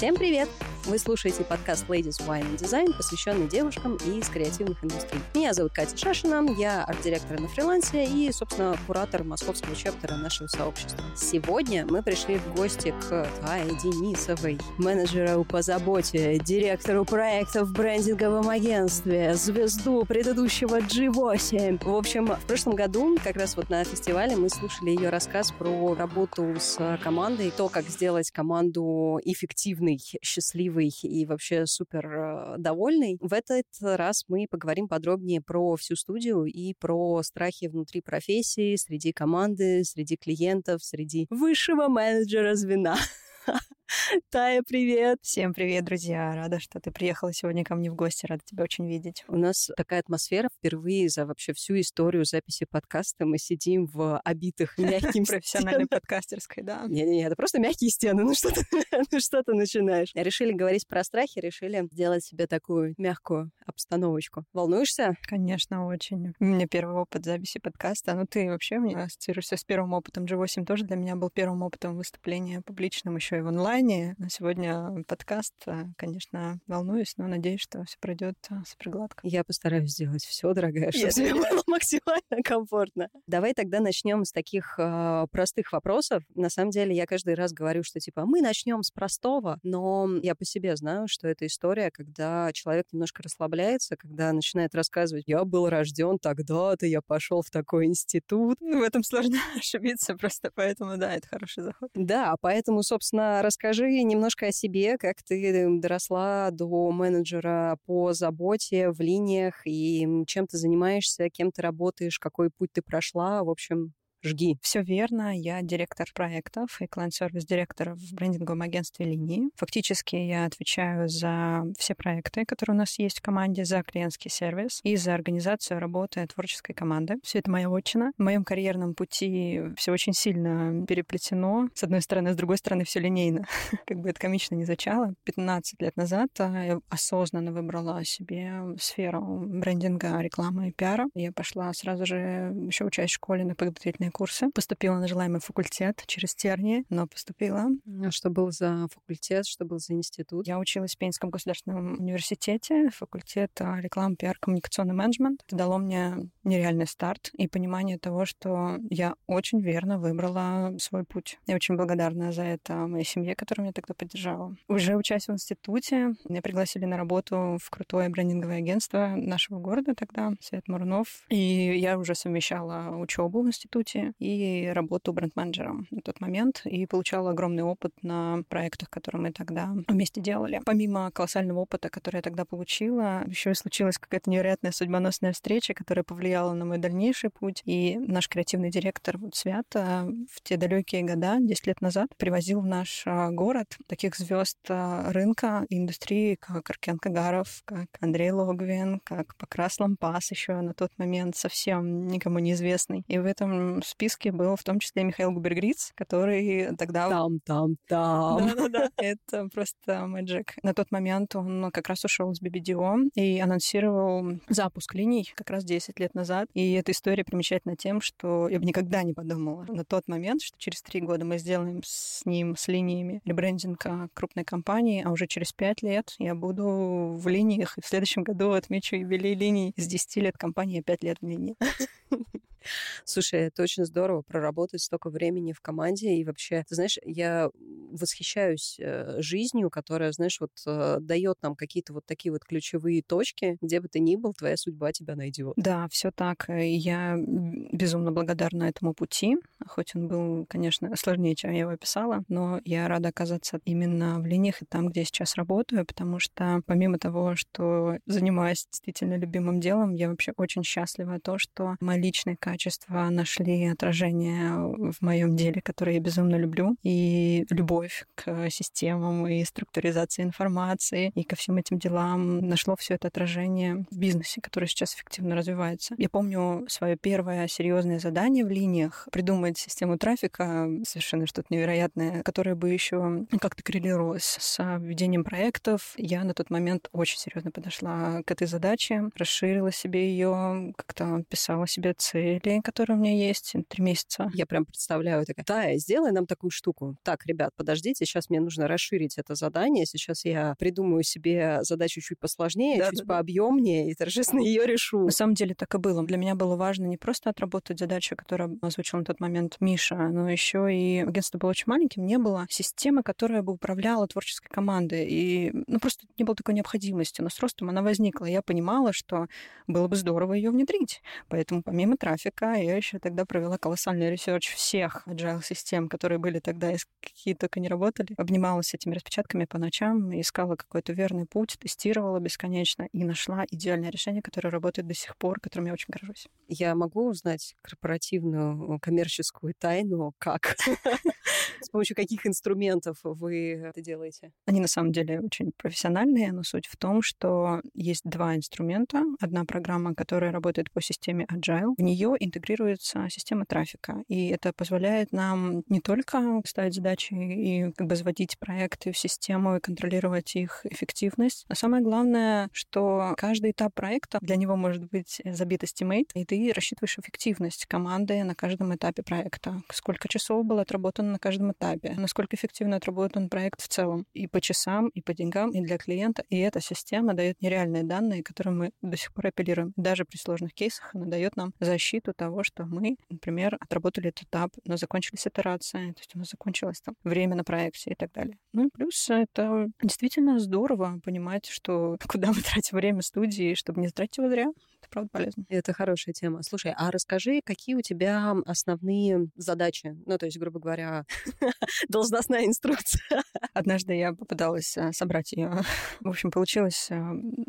Всем привет! Вы слушаете подкаст Ladies Wine and Design, посвященный девушкам из креативных индустрий. Меня зовут Катя Шашина, я арт-директор на фрилансе и, собственно, куратор московского чаптера нашего сообщества. Сегодня мы пришли в гости к Тае Денисовой, менеджеру по заботе, директору проектов в брендинговом агентстве, звезду предыдущего G8. В общем, в прошлом году, как раз вот на фестивале, мы слушали ее рассказ про работу с командой, то, как сделать команду эффективной, счастливой счастливый и вообще супер э, довольный. В этот раз мы поговорим подробнее про всю студию и про страхи внутри профессии, среди команды, среди клиентов, среди высшего менеджера звена. Тая, привет! Всем привет, друзья! Рада, что ты приехала сегодня ко мне в гости. Рада тебя очень видеть. У нас такая атмосфера впервые за вообще всю историю записи подкаста. Мы сидим в обитых мягким Профессиональной подкастерской, да. Не-не-не, это просто мягкие стены. Ну что ты, ну что ты начинаешь? Решили говорить про страхи, решили сделать себе такую мягкую обстановочку. Волнуешься? Конечно, очень. У меня первый опыт записи подкаста. Ну ты вообще мне ассоциируешься с первым опытом. G8 тоже для меня был первым опытом выступления публичным еще и в онлайне. На сегодня подкаст, э, конечно, волнуюсь, но надеюсь, что все пройдет э, супер гладко. Я постараюсь сделать все, дорогая, чтобы тебе было максимально комфортно. Давай тогда начнем с таких э, простых вопросов. На самом деле, я каждый раз говорю, что типа мы начнем с простого, но я по себе знаю, что это история, когда человек немножко расслабляется, когда начинает рассказывать, я был рожден тогда-то, я пошел в такой институт. Ну, в этом сложно ошибиться, просто поэтому, да, это хороший заход. Да, поэтому, собственно, расскажи немножко о себе, как ты доросла до менеджера по заботе в линиях и чем ты занимаешься, кем ты работаешь, какой путь ты прошла. В общем, Жги. Все верно. Я директор проектов и клиент-сервис директор в брендинговом агентстве «Линии». Фактически я отвечаю за все проекты, которые у нас есть в команде, за клиентский сервис и за организацию работы творческой команды. Все это моя отчина. В моем карьерном пути все очень сильно переплетено. С одной стороны, с другой стороны, все линейно. как бы это комично не звучало. 15 лет назад а, я осознанно выбрала себе сферу брендинга, рекламы и пиара. Я пошла сразу же еще учась в школе на подготовительные разные курсы. Поступила на желаемый факультет через тернии, но поступила. А что был за факультет, что был за институт? Я училась в Пензенском государственном университете, факультет а, реклам, пиар, коммуникационный менеджмент. Это дало мне нереальный старт и понимание того, что я очень верно выбрала свой путь. Я очень благодарна за это моей семье, которая меня тогда поддержала. Уже учась в институте, меня пригласили на работу в крутое брендинговое агентство нашего города тогда, Свет Мурнов. И я уже совмещала учебу в институте маркетинге и работу бренд-менеджером на тот момент и получала огромный опыт на проектах, которые мы тогда вместе делали. Помимо колоссального опыта, который я тогда получила, еще и случилась какая-то невероятная судьбоносная встреча, которая повлияла на мой дальнейший путь. И наш креативный директор вот, Свята в те далекие года, 10 лет назад, привозил в наш а, город таких звезд а, рынка индустрии, как Аркен Кагаров, как Андрей Логвин, как Покрас Лампас еще на тот момент совсем никому неизвестный. И в этом списке был в том числе Михаил Губергриц, который тогда... Там-там-там. Да-да-да, это просто мэджик. На тот момент он как раз ушел с BBDO и анонсировал запуск линий как раз 10 лет назад. И эта история примечательна тем, что я бы никогда не подумала на тот момент, что через три года мы сделаем с ним, с линиями ребрендинга крупной компании, а уже через пять лет я буду в линиях, и в следующем году отмечу юбилей линий с 10 лет компании, 5 лет в линии. Слушай, это очень здорово проработать столько времени в команде. И вообще, ты знаешь, я восхищаюсь э, жизнью, которая, знаешь, вот э, дает нам какие-то вот такие вот ключевые точки, где бы ты ни был, твоя судьба тебя найдет. Да, все так. Я безумно благодарна этому пути, хоть он был, конечно, сложнее, чем я его описала, но я рада оказаться именно в линиях и там, где я сейчас работаю, потому что помимо того, что занимаюсь действительно любимым делом, я вообще очень счастлива то, что мои личные качества нашли отражение в моем деле, которое я безумно люблю, и любовь к системам и структуризации информации и ко всем этим делам нашло все это отражение в бизнесе, который сейчас эффективно развивается. Я помню свое первое серьезное задание в линиях придумать систему трафика, совершенно что-то невероятное, которое бы еще как-то коррелировалось с введением проектов. Я на тот момент очень серьезно подошла к этой задаче, расширила себе ее, как-то писала себе цель, недели, которые у меня есть, три месяца. Я прям представляю, такая, Тая, сделай нам такую штуку. Так, ребят, подождите, сейчас мне нужно расширить это задание, сейчас я придумаю себе задачу чуть посложнее, да, чуть да, пообъемнее да. и торжественно ее решу. На самом деле так и было. Для меня было важно не просто отработать задачу, которую озвучил на тот момент Миша, но еще и агентство было очень маленьким, не было системы, которая бы управляла творческой командой. И ну, просто не было такой необходимости. Но с ростом она возникла. Я понимала, что было бы здорово ее внедрить. Поэтому помимо трафика я еще тогда провела колоссальный research всех agile систем, которые были тогда, какие только не работали. Обнималась этими распечатками по ночам, искала какой-то верный путь, тестировала бесконечно и нашла идеальное решение, которое работает до сих пор, которым я очень горжусь. Я могу узнать корпоративную коммерческую тайну, как С помощью каких инструментов вы это делаете? Они на самом деле очень профессиональные, но суть в том, что есть два инструмента. Одна программа, которая работает по системе Agile. В нее интегрируется система трафика. И это позволяет нам не только ставить задачи и как бы заводить проекты в систему и контролировать их эффективность, а самое главное, что каждый этап проекта для него может быть забит estimate, и ты рассчитываешь эффективность команды на каждом этапе проекта. Сколько часов было отработано на каждом этапе, насколько эффективно отработан проект в целом и по часам, и по деньгам, и для клиента. И эта система дает нереальные данные, которые мы до сих пор апеллируем. Даже при сложных кейсах она дает нам защиту того, что мы, например, отработали этот этап, но закончились итерации, то есть у нас закончилось там время на проекте и так далее. Ну и плюс это действительно здорово понимать, что куда мы тратим время студии, чтобы не тратить его зря. Это правда полезно. Это хорошая тема. Слушай, а расскажи, какие у тебя основные задачи? Ну, то есть, грубо говоря, должностная инструкция. Однажды я попыталась э, собрать ее. В общем, получилось э,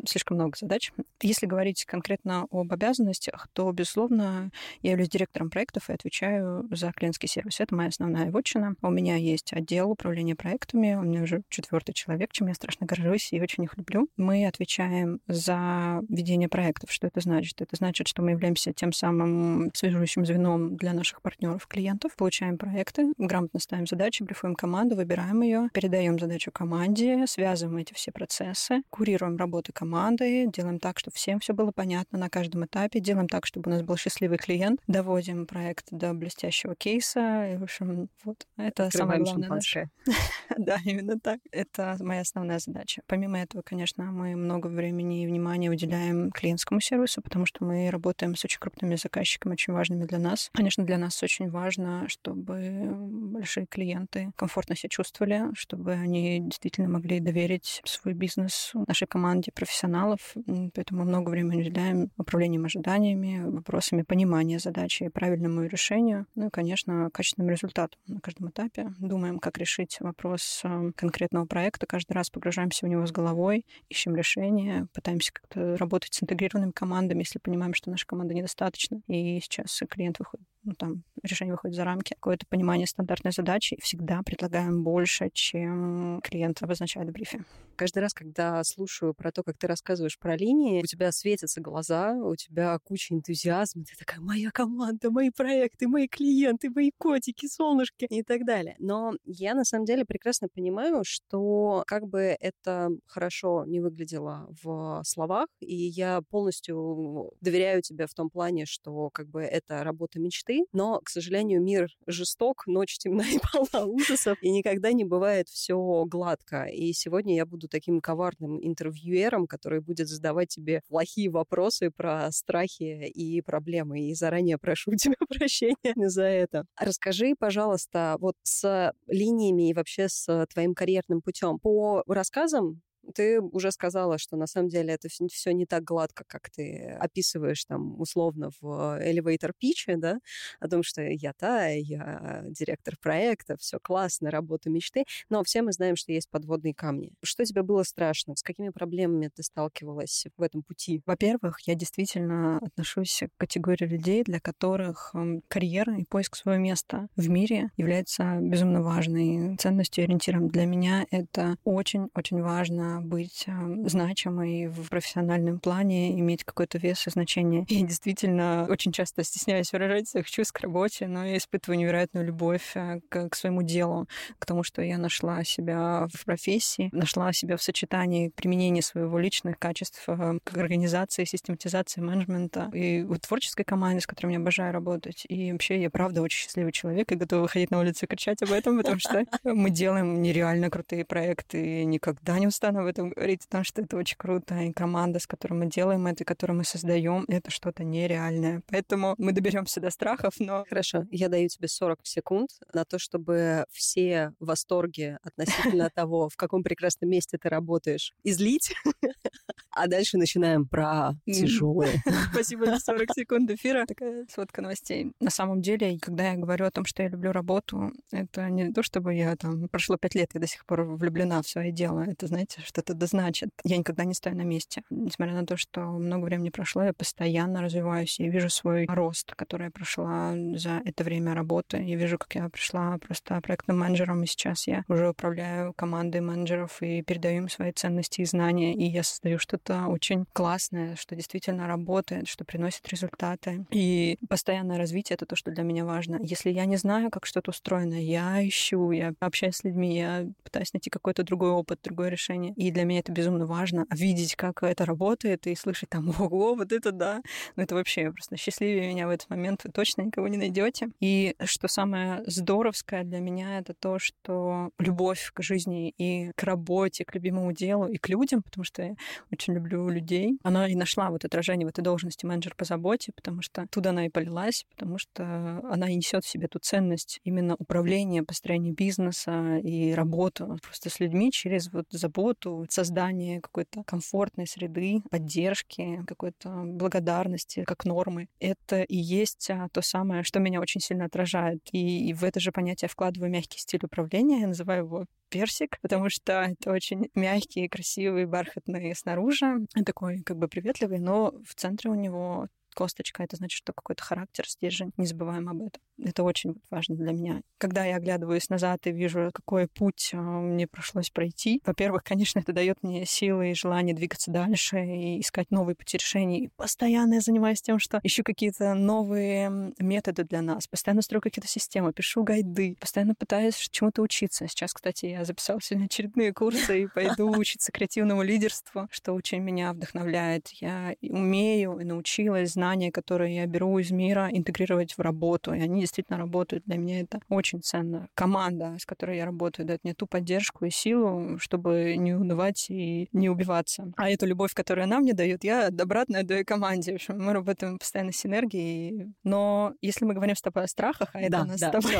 слишком много задач. Если говорить конкретно об обязанностях, то, безусловно, я являюсь директором проектов и отвечаю за клиентский сервис. Это моя основная вотчина. У меня есть отдел управления проектами. У меня уже четвертый человек, чем я страшно горжусь и очень их люблю. Мы отвечаем за ведение проектов. Что это значит? Это значит, что мы являемся тем самым связующим звеном для наших партнеров, клиентов, получаем проекты, грамотно ставим задачи, брифуем команду, выбираем ее, передаем задачу команде, связываем эти все процессы, курируем работы команды, делаем так, чтобы всем все было понятно на каждом этапе, делаем так, чтобы у нас был счастливый клиент, доводим проект до блестящего кейса. И, в общем, вот это самое главное. Да, именно так. Это моя основная задача. Помимо этого, конечно, мы много времени и внимания уделяем клиентскому сервису, потому что мы работаем с очень крупными заказчиками, очень важными для нас. Конечно, для нас очень важно, чтобы большие клиенты комфортно себя чувствовали, чтобы они действительно могли доверить свой бизнес нашей команде профессионалов. Поэтому много времени уделяем управлением ожиданиями, вопросами понимания задачи правильному решению. Ну и, конечно, качественному результату на каждом этапе. Думаем, как решить вопрос э, конкретного проекта. Каждый раз погружаемся в него с головой, ищем решение, пытаемся как-то работать с интегрированными командами, если понимаем, что наша команда недостаточно. И сейчас клиент выходит ну, там, решение выходит за рамки, какое-то понимание стандартной задачи, и всегда предлагаем больше, чем клиент обозначает в брифе. Каждый раз, когда слушаю про то, как ты рассказываешь про линии, у тебя светятся глаза, у тебя куча энтузиазма, ты такая, моя команда, мои проекты, мои клиенты, мои котики, солнышки и так далее. Но я на самом деле прекрасно понимаю, что как бы это хорошо не выглядело в словах, и я полностью доверяю тебе в том плане, что как бы это работа мечты, но, к сожалению, мир жесток, ночь темна и полна ужасов, и никогда не бывает все гладко. И сегодня я буду таким коварным интервьюером, который будет задавать тебе плохие вопросы про страхи и проблемы. И заранее прошу у тебя прощения за это. Расскажи, пожалуйста, вот с линиями и вообще с твоим карьерным путем. По рассказам ты уже сказала, что на самом деле это все не так гладко, как ты описываешь там условно в elevator pitch, да, о том, что я та, я директор проекта, все классно, работа мечты, но все мы знаем, что есть подводные камни. Что тебе было страшно? С какими проблемами ты сталкивалась в этом пути? Во-первых, я действительно отношусь к категории людей, для которых карьера и поиск своего места в мире является безумно важной ценностью и ориентиром. Для меня это очень-очень важно быть э, значимой в профессиональном плане, иметь какой-то вес и значение. И действительно очень часто стесняюсь выражать своих чувств к работе, но я испытываю невероятную любовь э, к, к своему делу, к тому, что я нашла себя в профессии, нашла себя в сочетании применения своего личных качеств э, к организации, систематизации менеджмента и в творческой команде, с которой я обожаю работать. И вообще я правда очень счастливый человек и готова выходить на улицу и кричать об этом, потому что мы делаем нереально крутые проекты. И никогда не устану об этом говорить, потому что это очень круто. И команда, с которой мы делаем это, которую мы создаем, это что-то нереальное. Поэтому мы доберемся до страхов, но... Хорошо, я даю тебе 40 секунд на то, чтобы все восторги относительно того, в каком прекрасном месте ты работаешь, излить. А дальше начинаем про тяжелые. Спасибо за 40 секунд эфира. Такая сводка новостей. На самом деле, когда я говорю о том, что я люблю работу, это не то, чтобы я там прошло пять лет, я до сих пор влюблена в свое дело. Это, знаете, что-то да значит. Я никогда не стою на месте. Несмотря на то, что много времени прошло, я постоянно развиваюсь. Я вижу свой рост, который я прошла за это время работы. Я вижу, как я пришла просто проектным менеджером, и сейчас я уже управляю командой менеджеров и передаю им свои ценности и знания, и я создаю что-то очень классное, что действительно работает, что приносит результаты. И постоянное развитие — это то, что для меня важно. Если я не знаю, как что-то устроено, я ищу, я общаюсь с людьми, я пытаюсь найти какой-то другой опыт, другое решение. И для меня это безумно важно — видеть, как это работает, и слышать там «Ого, вот это да!» Ну это вообще просто счастливее меня в этот момент вы точно никого не найдете. И что самое здоровское для меня — это то, что любовь к жизни и к работе, к любимому делу и к людям, потому что я очень люблю людей, она и нашла вот отражение в этой должности менеджер по заботе, потому что туда она и полилась, потому что она и несет в себе ту ценность именно управления, построения бизнеса и работу просто с людьми через вот заботу, создание какой-то комфортной среды, поддержки, какой-то благодарности как нормы. Это и есть а, то самое, что меня очень сильно отражает. И в это же понятие вкладываю мягкий стиль управления, я называю его персик, потому что это очень мягкий, красивый, бархатный снаружи, такой как бы приветливый, но в центре у него косточка, это значит, что какой-то характер, стержень. Не забываем об этом. Это очень важно для меня. Когда я оглядываюсь назад и вижу, какой путь а, мне пришлось пройти, во-первых, конечно, это дает мне силы и желание двигаться дальше и искать новые пути решений. И постоянно я занимаюсь тем, что ищу какие-то новые методы для нас, постоянно строю какие-то системы, пишу гайды, постоянно пытаюсь чему-то учиться. Сейчас, кстати, я записала сегодня очередные курсы и пойду учиться креативному лидерству, что очень меня вдохновляет. Я умею и научилась знания, которые я беру из мира, интегрировать в работу. И они действительно работают. Для меня это очень ценно. Команда, с которой я работаю, дает мне ту поддержку и силу, чтобы не унывать и не убиваться. А эту любовь, которую она мне дает, я обратно отдаю команде. В общем, мы работаем постоянно с синергией. Но если мы говорим с тобой о страхах, а это да, у нас да, с тобой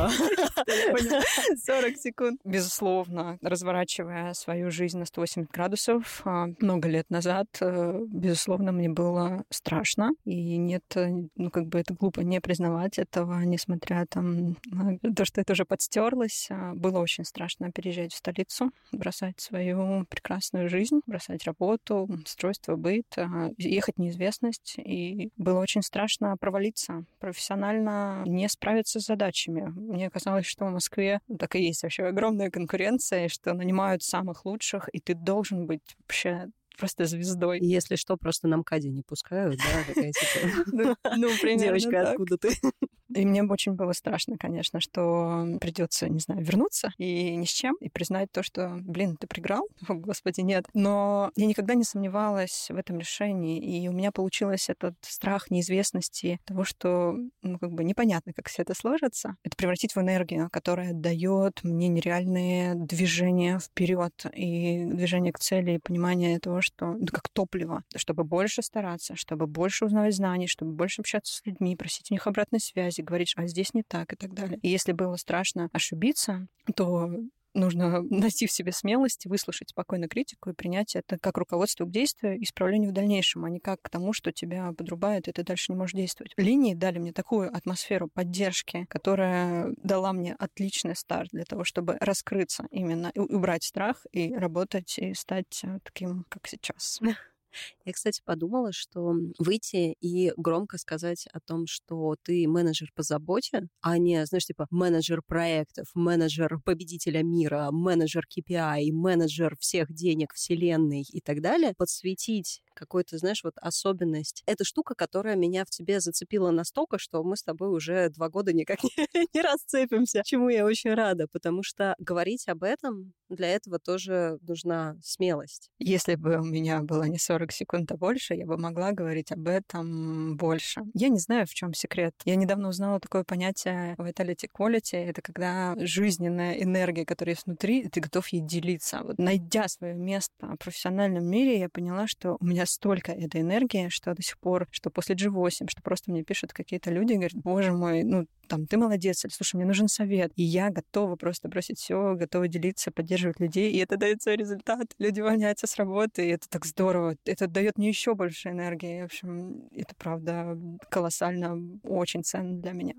40 секунд. Безусловно, разворачивая свою жизнь на 180 градусов а, много лет назад, э, безусловно, мне было страшно. И и нет, э, ну, как бы это глупо не признавать этого, несмотря там на то, что это уже подстерлось. А, было очень страшно переезжать в столицу, бросать свою прекрасную жизнь, бросать работу, устройство быт, а, ехать в неизвестность. И было очень страшно провалиться, профессионально не справиться с задачами. Мне казалось, что в Москве так и есть вообще огромная конкуренция, что нанимают самых лучших, и ты должен быть вообще просто звездой. Если что, просто на МКАДе не пускают, да, типа... Ну, ну Девочка, откуда ты? И мне очень было страшно, конечно, что придется, не знаю, вернуться и ни с чем, и признать то, что, блин, ты проиграл, о, господи, нет. Но я никогда не сомневалась в этом решении, и у меня получилось этот страх неизвестности, того, что, ну, как бы непонятно, как все это сложится, это превратить в энергию, которая дает мне нереальные движения вперед и движение к цели, и понимание того, что ну, как топливо, чтобы больше стараться, чтобы больше узнавать знаний, чтобы больше общаться с людьми, просить у них обратной связи, говорить, а здесь не так и так далее. И если было страшно ошибиться, то нужно найти в себе смелость, выслушать спокойно критику и принять это как руководство к действию и исправлению в дальнейшем, а не как к тому, что тебя подрубают, и ты дальше не можешь действовать. Линии дали мне такую атмосферу поддержки, которая дала мне отличный старт для того, чтобы раскрыться именно, убрать страх и работать, и стать таким, как сейчас. Я, кстати, подумала, что выйти и громко сказать о том, что ты менеджер по заботе, а не, знаешь, типа менеджер проектов, менеджер победителя мира, менеджер KPI, менеджер всех денег вселенной и так далее, подсветить какую-то, знаешь, вот особенность. Это штука, которая меня в тебе зацепила настолько, что мы с тобой уже два года никак не, не расцепимся, чему я очень рада, потому что говорить об этом для этого тоже нужна смелость. Если бы у меня было не 40 секунд, а больше, я бы могла говорить об этом больше. Я не знаю, в чем секрет. Я недавно узнала такое понятие vitality quality. Это когда жизненная энергия, которая есть внутри, ты готов ей делиться. Вот найдя свое место в профессиональном мире, я поняла, что у меня столько этой энергии, что до сих пор, что после G8, что просто мне пишут какие-то люди и говорят, боже мой, ну там, ты молодец, или слушай, мне нужен совет. И я готова просто бросить все, готова делиться, поддерживать людей, и это дает свой результат. Люди увольняются с работы, и это так здорово. Это дает мне еще больше энергии. В общем, это правда колоссально, очень ценно для меня.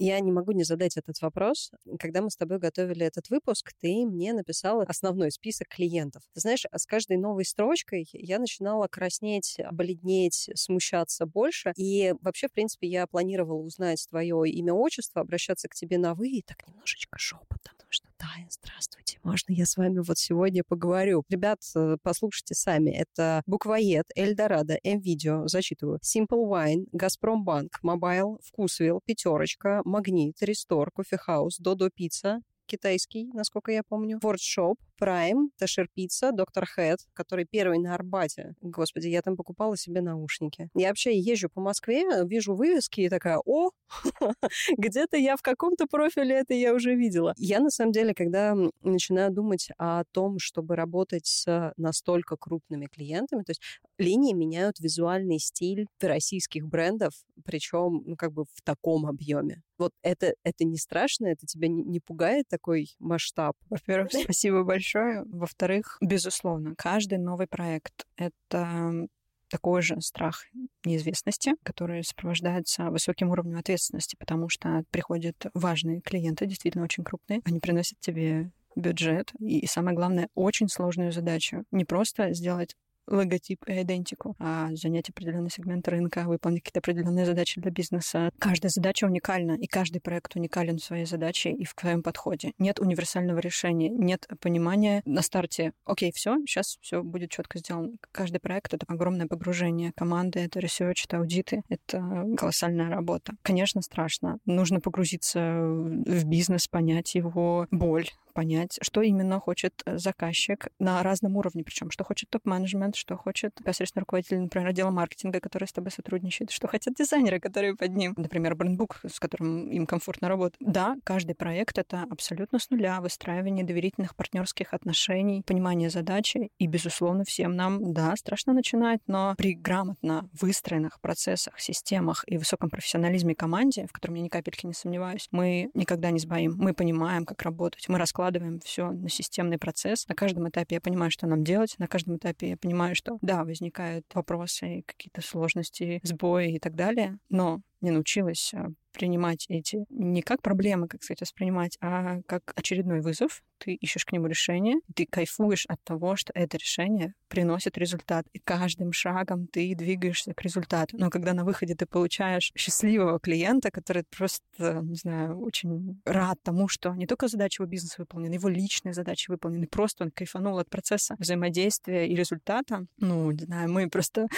Я не могу не задать этот вопрос. Когда мы с тобой готовили этот выпуск, ты мне написала основной список клиентов. Ты знаешь, с каждой новой строчкой я начинала краснеть, бледнеть, смущаться больше. И вообще, в принципе, я планировала узнать твое имя, отчество, обращаться к тебе на «вы» и так немножечко шепотом, «Тая, здравствуйте, можно я с вами вот сегодня поговорю?» Ребят, э, послушайте сами. Это Буквоед, Эльдорадо, М-Видео, зачитываю, Simple Wine, Газпромбанк, Mobile, Вкусвилл, Пятерочка, Магнит, re:Store, Кофехаус, Додо Пицца, китайский, насколько я помню, Wordshop, Prime, Ташер Пицца, Доктор Head, который первый на Арбате. Господи, я там покупала себе наушники. Я вообще езжу по Москве, вижу вывески и такая, о, где-то я в каком-то профиле это я уже видела. Я, на самом деле, когда начинаю думать о том, чтобы работать с настолько крупными клиентами, то есть линии меняют визуальный стиль российских брендов, причем, ну, как бы в таком объеме. Вот это, это не страшно? Это тебя не, не пугает такой масштаб? Во-первых, спасибо большое. Во-вторых, безусловно, каждый новый проект — это такой же страх неизвестности, который сопровождается высоким уровнем ответственности, потому что приходят важные клиенты, действительно очень крупные. Они приносят тебе бюджет и, самое главное, очень сложную задачу. Не просто сделать логотип и айдентику, а занять определенный сегмент рынка, выполнить какие-то определенные задачи для бизнеса. Каждая задача уникальна, и каждый проект уникален в своей задаче и в своем подходе. Нет универсального решения, нет понимания на старте, окей, все, сейчас все будет четко сделано. Каждый проект — это огромное погружение команды, это research, это аудиты, это колоссальная работа. Конечно, страшно. Нужно погрузиться в бизнес, понять его боль, понять, что именно хочет э, заказчик на разном уровне, причем что хочет топ-менеджмент, что хочет непосредственно руководитель, например, отдела маркетинга, который с тобой сотрудничает, что хотят дизайнеры, которые под ним, например, брендбук, с которым им комфортно работать. Да, каждый проект — это абсолютно с нуля выстраивание доверительных партнерских отношений, понимание задачи, и, безусловно, всем нам, да, страшно начинать, но при грамотно выстроенных процессах, системах и высоком профессионализме команде, в котором я ни капельки не сомневаюсь, мы никогда не сбоим. Мы понимаем, как работать, мы раскладываем накладываем все на системный процесс. На каждом этапе я понимаю, что нам делать. На каждом этапе я понимаю, что да, возникают вопросы, какие-то сложности, сбои и так далее. Но не научилась а, принимать эти не как проблемы, как сказать, воспринимать, а как очередной вызов. Ты ищешь к нему решение, ты кайфуешь от того, что это решение приносит результат. И каждым шагом ты двигаешься к результату. Но когда на выходе ты получаешь счастливого клиента, который просто, не знаю, очень рад тому, что не только задача его бизнеса выполнена, его личные задачи выполнены, просто он кайфанул от процесса взаимодействия и результата. Ну, не знаю, мы просто...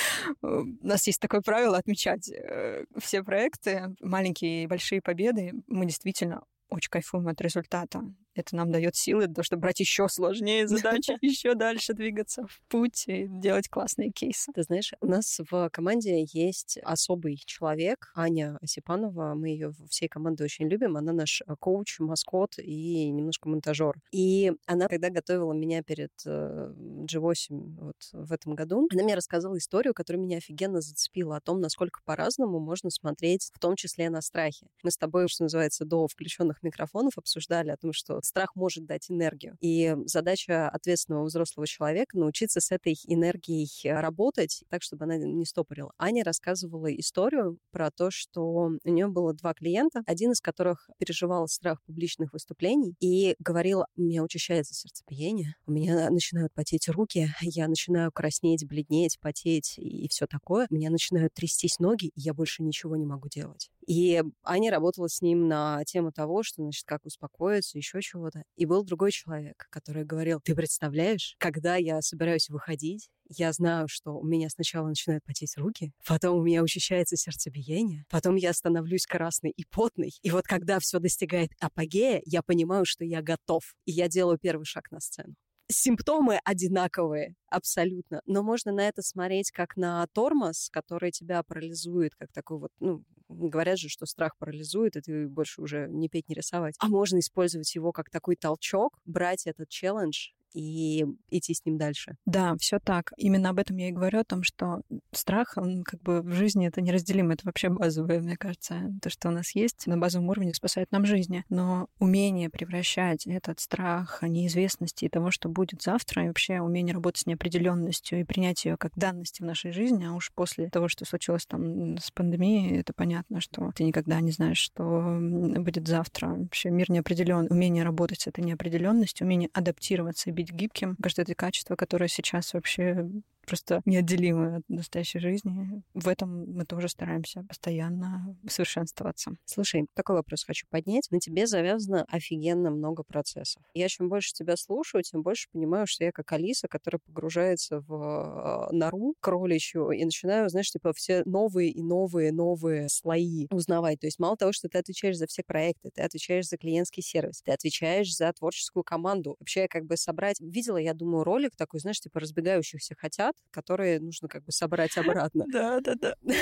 Э, у нас есть такое правило отмечать э, все проекты, маленькие большие победы. Мы действительно очень кайфуем от результата. Это нам дает силы, того, чтобы брать еще сложнее задачи, еще дальше двигаться в путь и делать классные кейсы. Ты знаешь, у нас в команде есть особый человек, Аня Осипанова. Мы ее всей командой очень любим. Она наш э, коуч, маскот и немножко монтажер. И она, когда готовила меня перед э, G8 вот в этом году, она мне рассказала историю, которая меня офигенно зацепила о том, насколько по-разному можно смотреть, в том числе на страхи. Мы с тобой, что называется, до включенных микрофонов обсуждали о том, что страх может дать энергию. И задача ответственного взрослого человека научиться с этой энергией работать так, чтобы она не стопорила. Аня рассказывала историю про то, что у нее было два клиента, один из которых переживал страх публичных выступлений и говорил, у меня учащается сердцебиение, у меня начинают потеть руки, я начинаю краснеть, бледнеть, потеть и все такое, у меня начинают трястись ноги, и я больше ничего не могу делать. И Аня работала с ним на тему того, что, значит, как успокоиться, еще чего-то. И был другой человек, который говорил, ты представляешь, когда я собираюсь выходить, я знаю, что у меня сначала начинают потеть руки, потом у меня учащается сердцебиение, потом я становлюсь красной и потной. И вот когда все достигает апогея, я понимаю, что я готов. И я делаю первый шаг на сцену симптомы одинаковые абсолютно, но можно на это смотреть как на тормоз, который тебя парализует, как такой вот, ну, говорят же, что страх парализует, и ты больше уже не петь, не рисовать. А можно использовать его как такой толчок, брать этот челлендж и идти с ним дальше. Да, все так. Именно об этом я и говорю, о том, что страх, он как бы в жизни это неразделимо, это вообще базовое, мне кажется. То, что у нас есть на базовом уровне, спасает нам жизни. Но умение превращать этот страх неизвестности и того, что будет завтра, и вообще умение работать с неопределенностью и принять ее как данности в нашей жизни, а уж после того, что случилось там с пандемией, это понятно, что ты никогда не знаешь, что будет завтра. Вообще мир неопределен. Умение работать с этой неопределенностью, умение адаптироваться и быть гибким. Кажется, это качество, которое сейчас вообще просто неотделимы от настоящей жизни. В этом мы тоже стараемся постоянно совершенствоваться. Слушай, такой вопрос хочу поднять. На тебе завязано офигенно много процессов. Я чем больше тебя слушаю, тем больше понимаю, что я как Алиса, которая погружается в э, нору кроличью и начинаю, знаешь, типа все новые и новые, новые слои узнавать. То есть мало того, что ты отвечаешь за все проекты, ты отвечаешь за клиентский сервис, ты отвечаешь за творческую команду. Вообще, как бы собрать... Видела, я думаю, ролик такой, знаешь, типа разбегающихся хотят, которые нужно как бы собрать обратно. Да, да, да.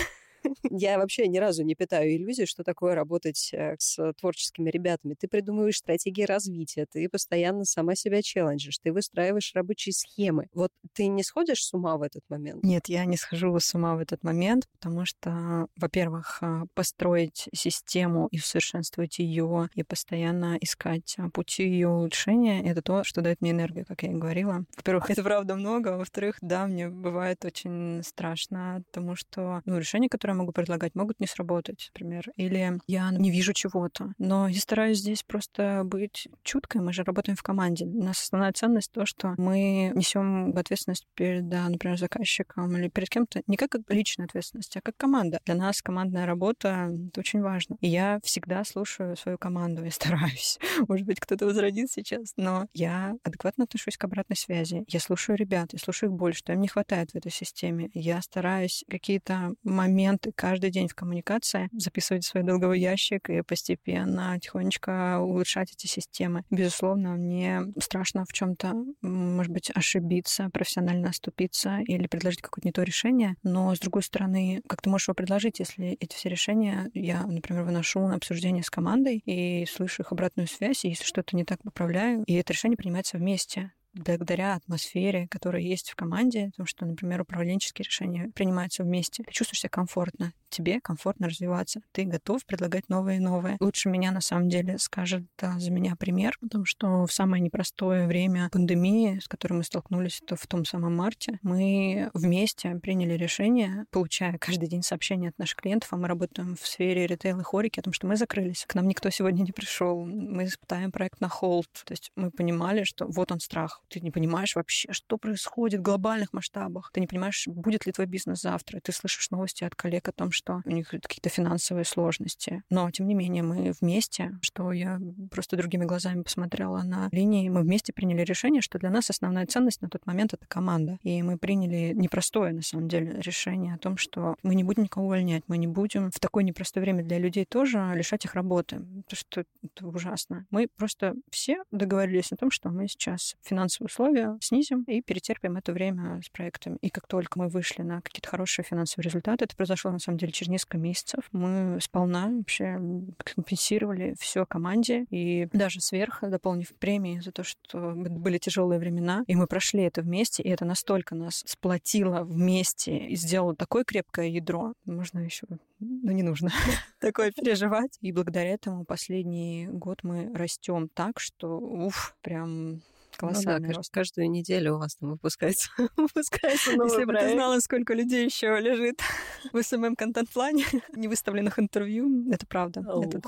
Я вообще ни разу не питаю иллюзий, что такое работать э, с творческими ребятами. Ты придумываешь стратегии развития, ты постоянно сама себя челленджишь, ты выстраиваешь рабочие схемы. Вот ты не сходишь с ума в этот момент? Нет, я не схожу с ума в этот момент, потому что, во-первых, а, построить систему и усовершенствовать ее, и постоянно искать а, пути ее улучшения, это то, что дает мне энергию, как я и говорила. Во-первых, это правда много, а во-вторых, да, мне бывает очень страшно, потому что ну, решение, которое могу предлагать, могут не сработать, например. Или я не вижу чего-то. Но я стараюсь здесь просто быть чуткой. Мы же работаем в команде. У нас основная ценность то, что мы несем ответственность перед, например, заказчиком или перед кем-то не как личная ответственность, а как команда. Для нас командная работа — это очень важно. И я всегда слушаю свою команду, я стараюсь. Может быть, кто-то возродит сейчас, но я адекватно отношусь к обратной связи. Я слушаю ребят, я слушаю их боль, что им не хватает в этой системе. Я стараюсь какие-то моменты ты каждый день в коммуникации, записывать свой долговой ящик и постепенно, тихонечко улучшать эти системы. Безусловно, мне страшно в чем-то, может быть, ошибиться, профессионально оступиться или предложить какое-то не то решение, но, с другой стороны, как ты можешь его предложить, если эти все решения я, например, выношу на обсуждение с командой и слышу их обратную связь, и если что-то не так, поправляю, и это решение принимается вместе благодаря атмосфере, которая есть в команде, потому что, например, управленческие решения принимаются вместе, ты чувствуешь себя комфортно, тебе комфортно развиваться, ты готов предлагать новые и новые. Лучше меня, на самом деле, скажет да, за меня пример, потому что в самое непростое время пандемии, с которой мы столкнулись то в том самом марте, мы вместе приняли решение, получая каждый день сообщения от наших клиентов, а мы работаем в сфере ритейла и хорики, о том, что мы закрылись, к нам никто сегодня не пришел, мы испытаем проект на холд. То есть мы понимали, что вот он страх, ты не понимаешь вообще, что происходит в глобальных масштабах, ты не понимаешь, будет ли твой бизнес завтра, ты слышишь новости от коллег о том, что у них какие-то финансовые сложности. Но, тем не менее, мы вместе, что я просто другими глазами посмотрела на линии, мы вместе приняли решение, что для нас основная ценность на тот момент — это команда. И мы приняли непростое, на самом деле, решение о том, что мы не будем никого увольнять, мы не будем в такое непростое время для людей тоже лишать их работы, потому что это ужасно. Мы просто все договорились о том, что мы сейчас финансово условия снизим и перетерпим это время с проектами. И как только мы вышли на какие-то хорошие финансовые результаты, это произошло на самом деле через несколько месяцев, мы сполна вообще компенсировали все команде и даже сверх, дополнив премии за то, что были тяжелые времена, и мы прошли это вместе, и это настолько нас сплотило вместе и сделало такое крепкое ядро. Можно еще ну, не нужно такое переживать. И благодаря этому последний год мы растем так, что, уф, прям колоссальный ну да, рост. Каждую неделю у вас там выпускается, выпускается новый Если проект. бы ты знала, сколько людей еще лежит в SMM контент-плане, не выставленных интервью, это правда. Это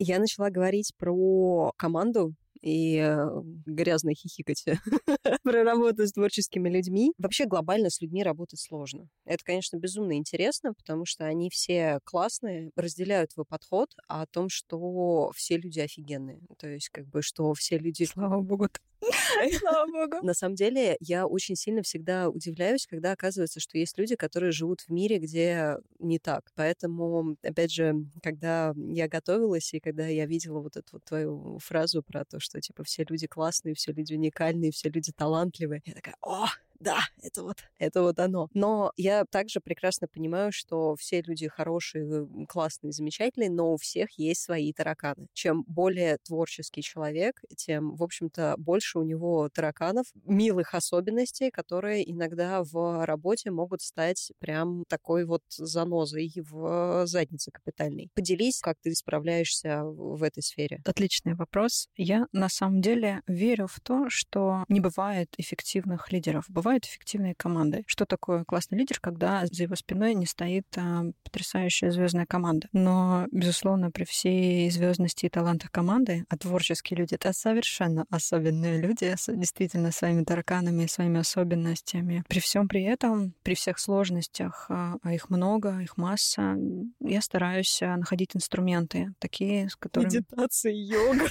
Я начала говорить про команду, и э, грязно хихикать про работу с творческими людьми. Вообще глобально с людьми работать сложно. Это, конечно, безумно интересно, потому что они все классные, разделяют твой подход о том, что все люди офигенные. То есть как бы, что все люди... Слава богу. Слава богу. На самом деле, я очень сильно всегда удивляюсь, когда оказывается, что есть люди, которые живут в мире, где не так. Поэтому, опять же, когда я готовилась и когда я видела вот эту вот твою фразу про то, что типа все люди классные, все люди уникальные, все люди талантливые, я такая, о, да, это вот, это вот оно. Но я также прекрасно понимаю, что все люди хорошие, классные, замечательные, но у всех есть свои тараканы. Чем более творческий человек, тем, в общем-то, больше у него тараканов, милых особенностей, которые иногда в работе могут стать прям такой вот занозой в заднице капитальной. Поделись, как ты справляешься в этой сфере. Отличный вопрос. Я на самом деле верю в то, что не бывает эффективных лидеров. Бывает бывают эффективные команды. Что такое классный лидер, когда за его спиной не стоит а, потрясающая звездная команда? Но, безусловно, при всей звездности и талантах команды, а творческие люди — это совершенно особенные люди, с действительно своими тараканами, своими особенностями. При всем при этом, при всех сложностях, а, а их много, их масса, я стараюсь а, находить инструменты, такие, с которыми... Медитация, йога,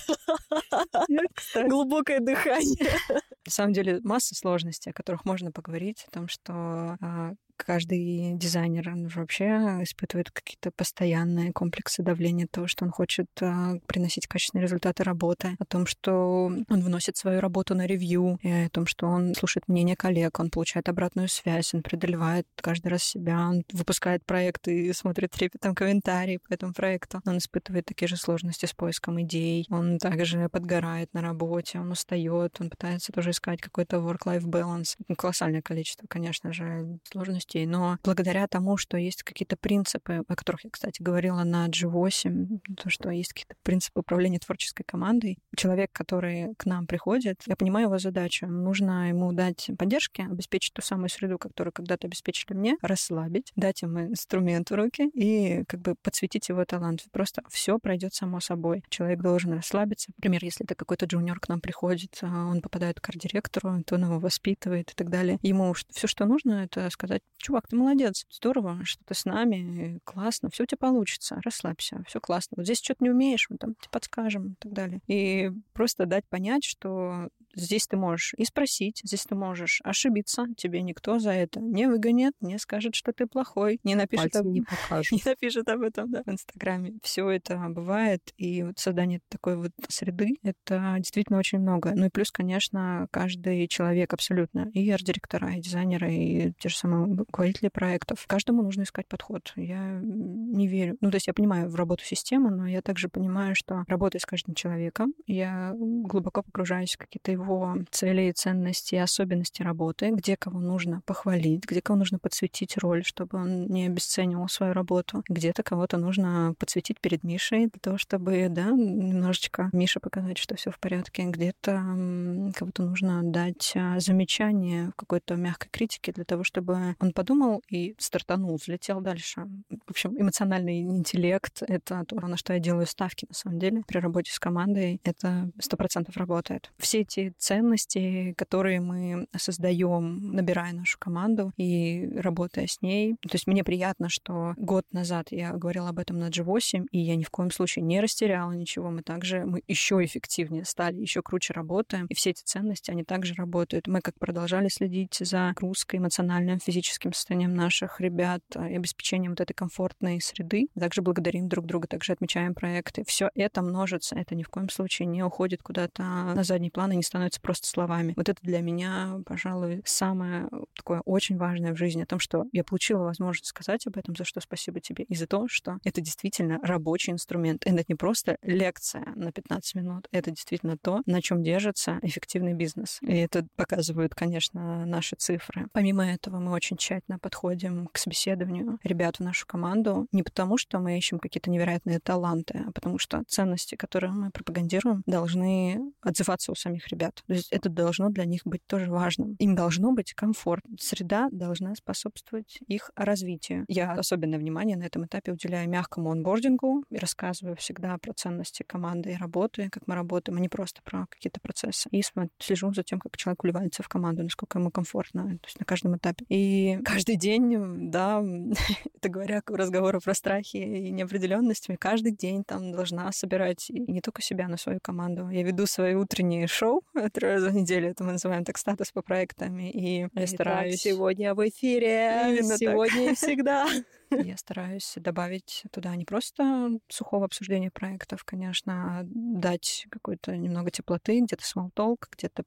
глубокое дыхание. На самом деле масса сложностей, о которых можно поговорить, о том, что а, каждый дизайнер он вообще испытывает какие-то постоянные комплексы давления того, что он хочет а, приносить качественные результаты работы, о том, что он вносит свою работу на ревью, и о том, что он слушает мнение коллег, он получает обратную связь, он преодолевает каждый раз себя, он выпускает проекты и смотрит трепетом комментарии по этому проекту. Он испытывает такие же сложности с поиском идей, он также подгорает на работе, он устает, он пытается тоже искать какой-то work-life balance. Колоссальное количество, конечно же, сложностей сложностей, но благодаря тому, что есть какие-то принципы, о которых я, кстати, говорила на G8, то, что есть какие-то принципы управления творческой командой, человек, который к нам приходит, я понимаю его задачу. Нужно ему дать поддержки, обеспечить ту самую среду, которую когда-то обеспечили мне, расслабить, дать ему инструмент в руки и как бы подсветить его талант. Просто все пройдет само собой. Человек должен расслабиться. Например, если это какой-то джуниор к нам приходит, а он попадает к арт-директору, то он его воспитывает и так далее. Ему все, что нужно, это сказать, чувак, ты молодец, здорово, что ты с нами, классно, все у тебя получится, расслабься, все классно. Вот здесь что-то не умеешь, мы там тебе подскажем и так далее. И просто дать понять, что Здесь ты можешь и спросить, здесь ты можешь ошибиться, тебе никто за это не выгонит, не скажет, что ты плохой, не напишет, об... не, не напишет об этом да, в Инстаграме. Все это бывает, и вот создание такой вот среды — это действительно очень много. Ну и плюс, конечно, каждый человек абсолютно, и арт-директора, и дизайнеры, и те же самые руководители проектов, каждому нужно искать подход. Я не верю. Ну, то есть я понимаю в работу системы, но я также понимаю, что работая с каждым человеком, я глубоко погружаюсь в какие-то его его цели и ценности особенности работы, где кого нужно похвалить, где кого нужно подсветить роль, чтобы он не обесценивал свою работу, где-то кого-то нужно подсветить перед Мишей для того, чтобы, да, немножечко Мише показать, что все в порядке, где-то кого-то нужно дать а, замечание в какой-то мягкой критике для того, чтобы он подумал и стартанул, взлетел дальше. В общем, эмоциональный интеллект — это то, на что я делаю ставки, на самом деле, при работе с командой. Это сто процентов работает. Все эти ценности, которые мы создаем, набирая нашу команду и работая с ней. То есть мне приятно, что год назад я говорила об этом на G8, и я ни в коем случае не растеряла ничего. Мы также, мы еще эффективнее стали, еще круче работаем. И все эти ценности, они также работают. Мы как продолжали следить за русской эмоциональным, физическим состоянием наших ребят и обеспечением вот этой комфортной среды. Также благодарим друг друга, также отмечаем проекты. Все это множится. Это ни в коем случае не уходит куда-то на задний план и не становится просто словами. Вот это для меня, пожалуй, самое такое очень важное в жизни, о том, что я получила возможность сказать об этом, за что спасибо тебе, и за то, что это действительно рабочий инструмент. Это не просто лекция на 15 минут, это действительно то, на чем держится эффективный бизнес. И это показывают, конечно, наши цифры. Помимо этого, мы очень тщательно подходим к собеседованию ребят в нашу команду не потому, что мы ищем какие-то невероятные таланты, а потому что ценности, которые мы пропагандируем, должны отзываться у самих ребят. То есть это должно для них быть тоже важным. Им должно быть комфортно. Среда должна способствовать их развитию. Я особенное внимание на этом этапе уделяю мягкому онбордингу и рассказываю всегда про ценности команды и работы, как мы работаем, а не просто про какие-то процессы. И слежу за тем, как человек вливается в команду, насколько ему комфортно, то есть на каждом этапе. И каждый день, да, это говоря разговоры про страхи и неопределенность, каждый день там должна собирать и не только себя, но свою команду. Я веду свои утренние шоу три раза в неделю, это мы называем так статус по проектам, и я стараюсь... Итак, сегодня в эфире, Именно сегодня так. и всегда. Я стараюсь добавить туда не просто сухого обсуждения проектов, конечно, а дать какой-то немного теплоты, где-то talk, где-то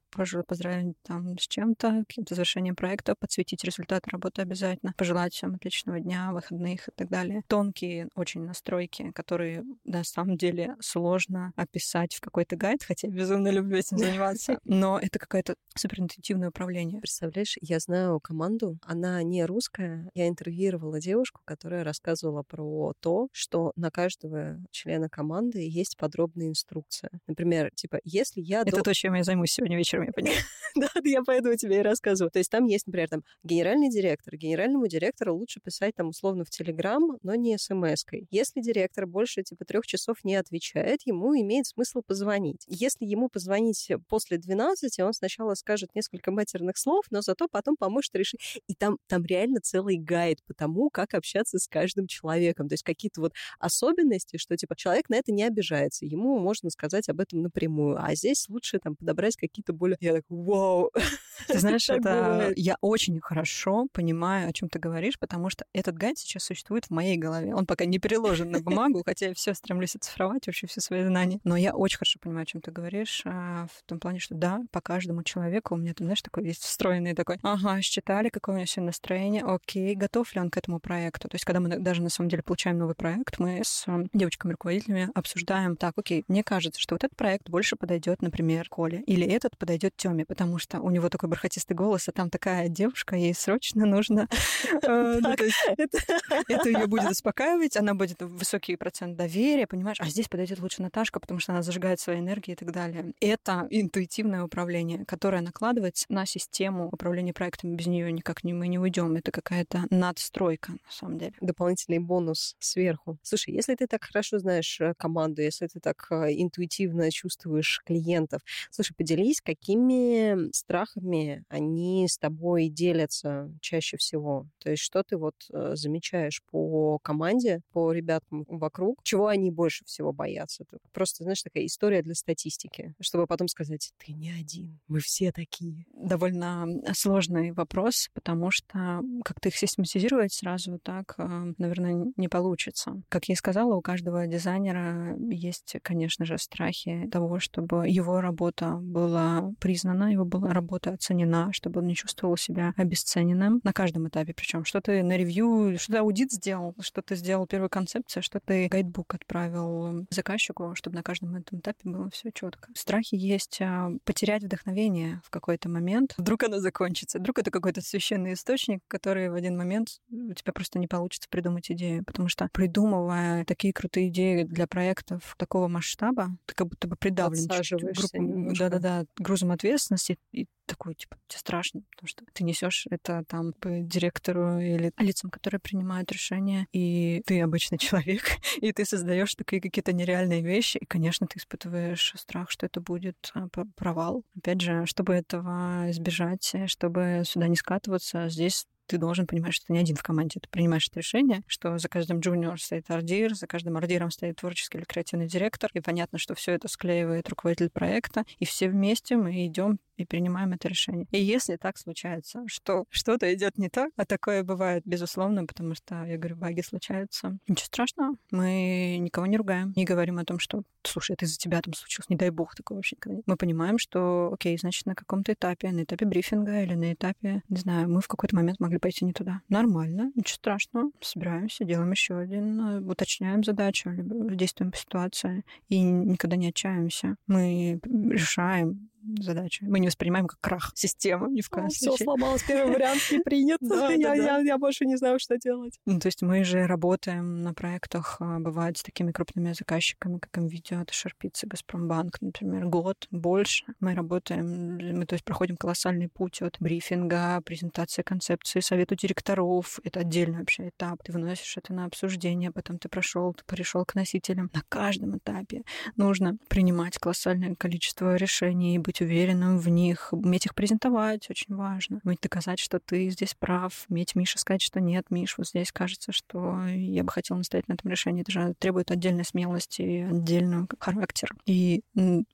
поздравить там с чем-то, каким-то завершением проекта, подсветить результаты работы обязательно, пожелать всем отличного дня, выходных и так далее. Тонкие очень настройки, которые на самом деле сложно описать в какой-то гайд, хотя я безумно люблю этим заниматься, но это какое-то суперинтуитивное управление. Представляешь, я знаю команду, она не русская, я интервьюировала девушку, которая рассказывала про то, что на каждого члена команды есть подробная инструкция. Например, типа, если я... Это до... то, чем я займусь сегодня вечером, я понимаю. Да, я поэтому тебе и рассказываю. То есть там есть, например, там генеральный директор. Генеральному директору лучше писать там условно в Телеграм, но не смс-кой. Если директор больше типа трех часов не отвечает, ему имеет смысл позвонить. Если ему позвонить после 12, он сначала скажет несколько матерных слов, но зато потом поможет решить. И там, там реально целый гайд по тому, как общаться общаться с каждым человеком. То есть какие-то вот особенности, что типа человек на это не обижается, ему можно сказать об этом напрямую, а здесь лучше там подобрать какие-то более... Я так, вау! Ты знаешь, это я очень хорошо понимаю, о чем ты говоришь, потому что этот гайд сейчас существует в моей голове. Он пока не переложен на бумагу, хотя я все стремлюсь оцифровать, вообще все свои знания. Но я очень хорошо понимаю, о чем ты говоришь, а, в том плане, что да, по каждому человеку у меня там, знаешь, такой есть встроенный такой, ага, считали, какое у меня сегодня настроение, окей, готов ли он к этому проекту. То есть, когда мы даже на самом деле получаем новый проект, мы с э, девочками-руководителями обсуждаем, так, окей, мне кажется, что вот этот проект больше подойдет, например, Коле, или этот подойдет Тёме, потому что у него такой бархатистый голос, а там такая девушка, ей срочно нужно... Э, ну, это ее будет успокаивать, она будет высокий процент доверия, понимаешь? А здесь подойдет лучше Наташка, потому что она зажигает своей энергией и так далее. Это интуитивное управление, которое накладывается на систему управления проектами. Без нее никак не, мы не уйдем. Это какая-то надстройка, на самом деле. Дополнительный бонус сверху. Слушай, если ты так хорошо знаешь э, команду, если ты так э, интуитивно чувствуешь клиентов, слушай, поделись, какими страхами они с тобой делятся чаще всего? То есть что ты вот э, замечаешь по команде, по ребяткам вокруг, чего они больше всего боятся? Это просто, знаешь, такая история для статистики, чтобы потом сказать, ты не один, мы все такие. Довольно сложный вопрос, потому что как-то их систематизировать сразу так Э, наверное, не получится. Как я и сказала, у каждого дизайнера есть, конечно же, страхи того, чтобы его работа была признана, его была работа оценена, чтобы он не чувствовал себя обесцененным на каждом этапе. Причем что ты на ревью, что ты аудит сделал, что ты сделал первую концепцию, что ты гайдбук отправил заказчику, чтобы на каждом этом этапе было все четко. Страхи есть а, потерять вдохновение в какой-то момент. Вдруг оно закончится. Вдруг это какой-то священный источник, который в один момент у тебя просто не получится получится придумать идею, потому что придумывая такие крутые идеи для проектов такого масштаба, ты как будто бы придавлен группу, да-да-да, грузом ответственности, и такой, типа, тебе страшно, потому что ты несешь это там по директору или лицам, которые принимают решения, и ты обычный человек, и ты создаешь такие какие-то нереальные вещи, и, конечно, ты испытываешь страх, что это будет а, провал. Опять же, чтобы этого избежать, чтобы сюда не скатываться, здесь ты должен понимать, что ты не один в команде. Ты принимаешь это решение, что за каждым джуниор стоит ардир, за каждым ардиром стоит творческий или креативный директор, и понятно, что все это склеивает руководитель проекта, и все вместе мы идем и принимаем это решение. И если так случается, что что-то идет не так, а такое бывает, безусловно, потому что, я говорю, баги случаются, ничего страшного. Мы никого не ругаем, не говорим о том, что, слушай, это из-за тебя там случилось, не дай бог, такого вообще никогда нет. Мы понимаем, что, окей, значит, на каком-то этапе, на этапе брифинга или на этапе, не знаю, мы в какой-то момент могли пойти не туда. Нормально, ничего страшного. Собираемся, делаем еще один, уточняем задачу, действуем по ситуации и никогда не отчаиваемся. Мы решаем задача. Мы не воспринимаем как крах системы ни в коем О, случае. Все сломалось, первый вариант не принят. Я больше не знаю, что делать. Ну, то есть мы же работаем на проектах, а, бывает, с такими крупными заказчиками, как NVIDIA, Шарпицы, Газпромбанк, например, год, больше. Мы работаем, мы, то есть, проходим колоссальный путь от брифинга, презентации концепции, совету директоров. Это отдельный вообще этап. Ты выносишь это на обсуждение, потом ты прошел, ты пришел к носителям. На каждом этапе нужно принимать колоссальное количество решений и быть быть уверенным в них, уметь их презентовать очень важно, уметь доказать, что ты здесь прав, уметь Мише сказать, что нет, Миш, вот здесь кажется, что я бы хотела настоять на этом решении. Это же требует отдельной смелости отдельного характера. И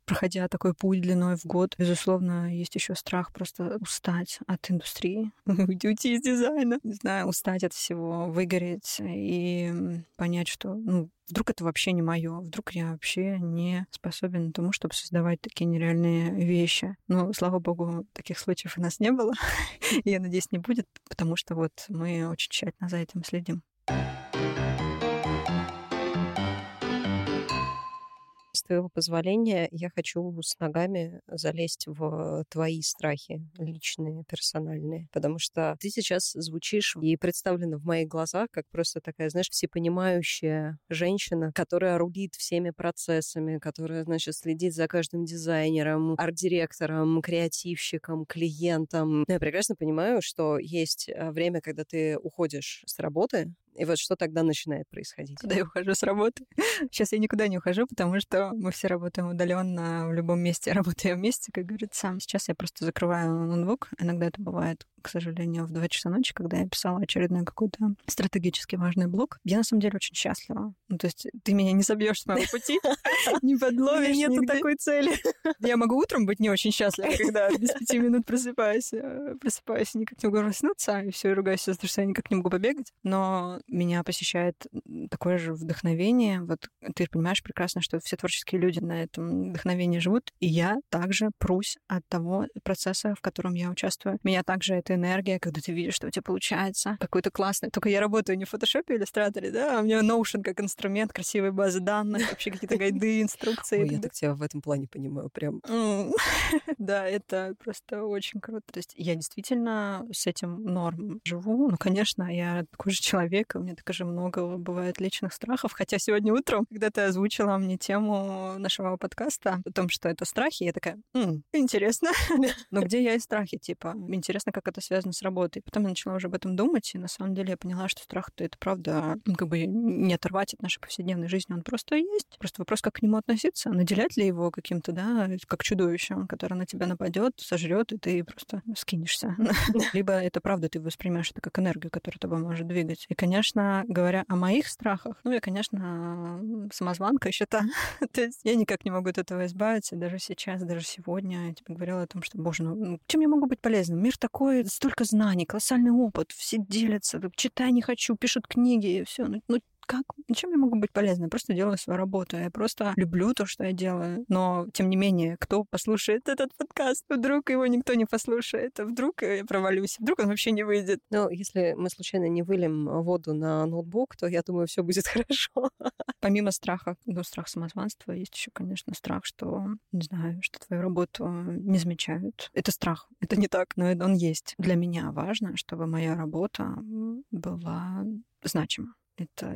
проходя такой путь длиной в год, безусловно, есть еще страх просто устать от индустрии, уйти из дизайна, не знаю, устать от всего, выгореть и понять, что ну, Вдруг это вообще не мое, вдруг я вообще не способен к тому, чтобы создавать такие нереальные вещи. Но, слава богу, таких случаев у нас не было. Я надеюсь, не будет, потому что вот мы очень тщательно за этим следим. Твоего позволения, я хочу с ногами залезть в твои страхи личные, персональные, потому что ты сейчас звучишь и представлена в моих глазах как просто такая, знаешь, всепонимающая женщина, которая рулит всеми процессами, которая, значит, следит за каждым дизайнером, арт-директором, креативщиком, клиентом. Но я прекрасно понимаю, что есть э, время, когда ты уходишь с работы, и вот что тогда начинает происходить? Когда я ухожу с работы. Сейчас я никуда не ухожу, потому что мы все работаем удаленно в любом месте, работаем вместе, как говорится. Сейчас я просто закрываю ноутбук. Иногда это бывает к сожалению, в 2 часа ночи, когда я писала очередной какой-то стратегически важный блог. Я на самом деле очень счастлива. Ну, то есть ты меня не собьешь с моего пути, не подловишь. Нету такой цели. Я могу утром быть не очень счастлива, когда без пяти минут просыпаюсь, э, просыпаюсь, никак не могу проснуться, и все, ругаюсь за то, что я никак не могу побегать. Но меня посещает такое же вдохновение. Вот ты понимаешь прекрасно, что все творческие люди на этом вдохновении живут, и я также прусь от того процесса, в котором я участвую. Меня также это энергия, когда ты видишь, что у тебя получается. Какой-то классный. Только я работаю не в фотошопе или иллюстраторе, да, а у меня Notion как инструмент, красивые базы данных, вообще какие-то гайды, инструкции. Ой, я так тебя в этом плане понимаю, прям. Да, это просто очень круто. То есть я действительно с этим норм живу. Ну, конечно, я такой же человек, у меня так же много бывает личных страхов. Хотя сегодня утром, когда ты озвучила мне тему нашего подкаста о том, что это страхи, я такая, интересно. Но где я и страхи? Типа, интересно, как это связано с работой. Потом я начала уже об этом думать, и на самом деле я поняла, что страх-то это правда ну, как бы не оторвать от нашей повседневной жизни, он просто есть. Просто вопрос, как к нему относиться, наделять ли его каким-то, да, как чудовищем, которое на тебя нападет, сожрет, и ты просто скинешься. Либо это правда, ты воспринимаешь это как энергию, которая тобой может двигать. И, конечно, говоря о моих страхах, ну, я, конечно, самозванка еще та. То есть я никак не могу от этого избавиться. Даже сейчас, даже сегодня я тебе говорила о том, что, боже, ну, чем я могу быть полезным? Мир такой столько знаний, колоссальный опыт, все делятся, читай не хочу, пишут книги, все. Ну, ну как, чем я могу быть полезна? Я просто делаю свою работу. Я просто люблю то, что я делаю. Но, тем не менее, кто послушает этот подкаст? Вдруг его никто не послушает, а вдруг я провалюсь, вдруг он вообще не выйдет. Ну, если мы случайно не выльем воду на ноутбук, то я думаю, все будет хорошо. Помимо страха, ну, страх самозванства, есть еще, конечно, страх, что, не знаю, что твою работу не замечают. Это страх. Это не так, но он есть. Для меня важно, чтобы моя работа была значимо. Это